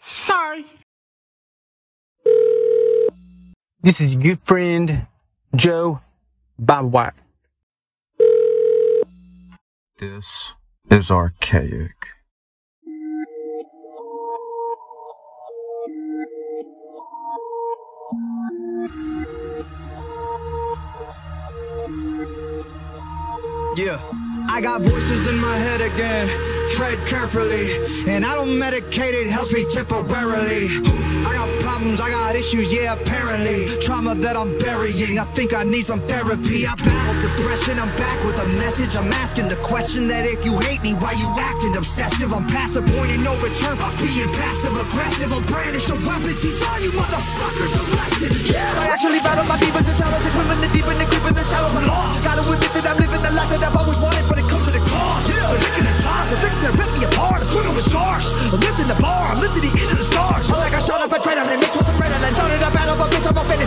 Sorry. This is your good friend, Joe Bob White. This is archaic. Yeah. I got voices in my head again. Tread carefully. And I don't medicate, it helps me temporarily. I got problems, I got issues, yeah, apparently. Trauma that I'm burying. I think I need some therapy. I battle depression, I'm back with a message. I'm asking the question that if you hate me, why you acting obsessive? I'm past the point of no return by being passive aggressive. I'll brandish a weapon, teach all you motherfuckers a lesson. Yeah. I actually battle my demons and shallows and swimming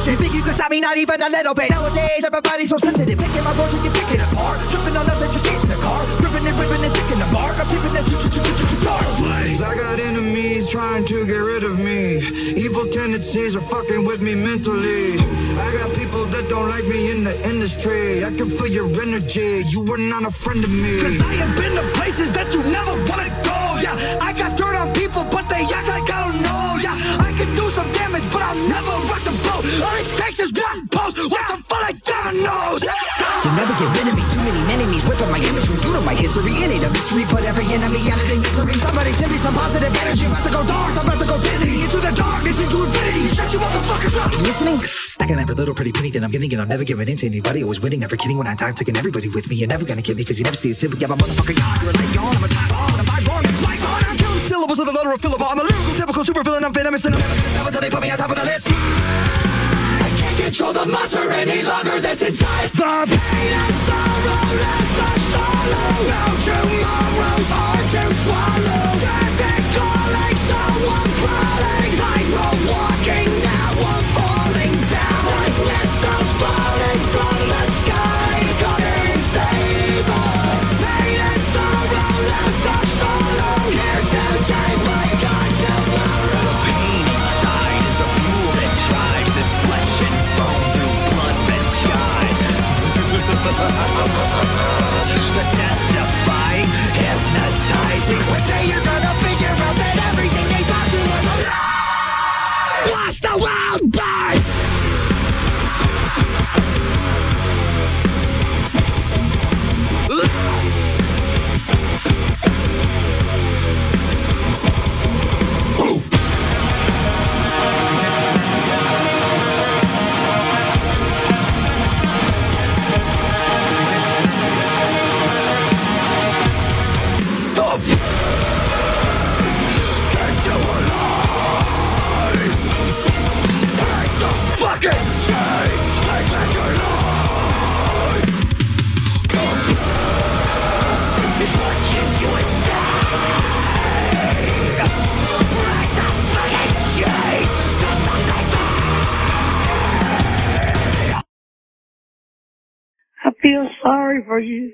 bitch, I'm gonna finish it. Think you can stop me? Not even a little bit. Nowadays, everybody's so sensitive. Picking my voice and you picking apart. Tripping on nothing, just get in the car. Ripping and ripping and sticking the bark. I'm tipping that charge. I got enemies trying to get rid of me. Evil tendencies are fucking with me mentally. I got people that don't like me in the industry. I can feel your energy. You were not a friend of me. Cause I have been to places that you never wanna go. Yeah, I got dirt on people, but they act like I don't know. Yeah, I can do some damage, but I'll never rock the. All it takes is one post, watch them fall like dominoes. You never get rid of me. Too many enemies whipping my imagery. You know my history. It a mystery. Put every enemy out of their misery. Somebody send me some positive energy. I'm about to go dark. I'm about to go dizzy. Into the darkness, into infinity. Shut you motherfuckers up. You listening? Stacking every little pretty penny that I'm getting, and I'm never giving in to anybody. Always winning, never kidding. When I die, I'm taking everybody with me. You're never gonna get me, cause you never see a simple. Yeah, my motherfucking god. You're a light yawn. I'm a time bomb. I'm vibe wrong. It's my god. I'm killing syllables of the letter of Philip. I'm a lyrical, typical super villain. I'm venomous, and I'm never gonna stop until they put me on top of the list. Control the monster any longer that's inside. The pain and sorrow left us solo. No tomorrows are to swallow. World I feel sorry for you.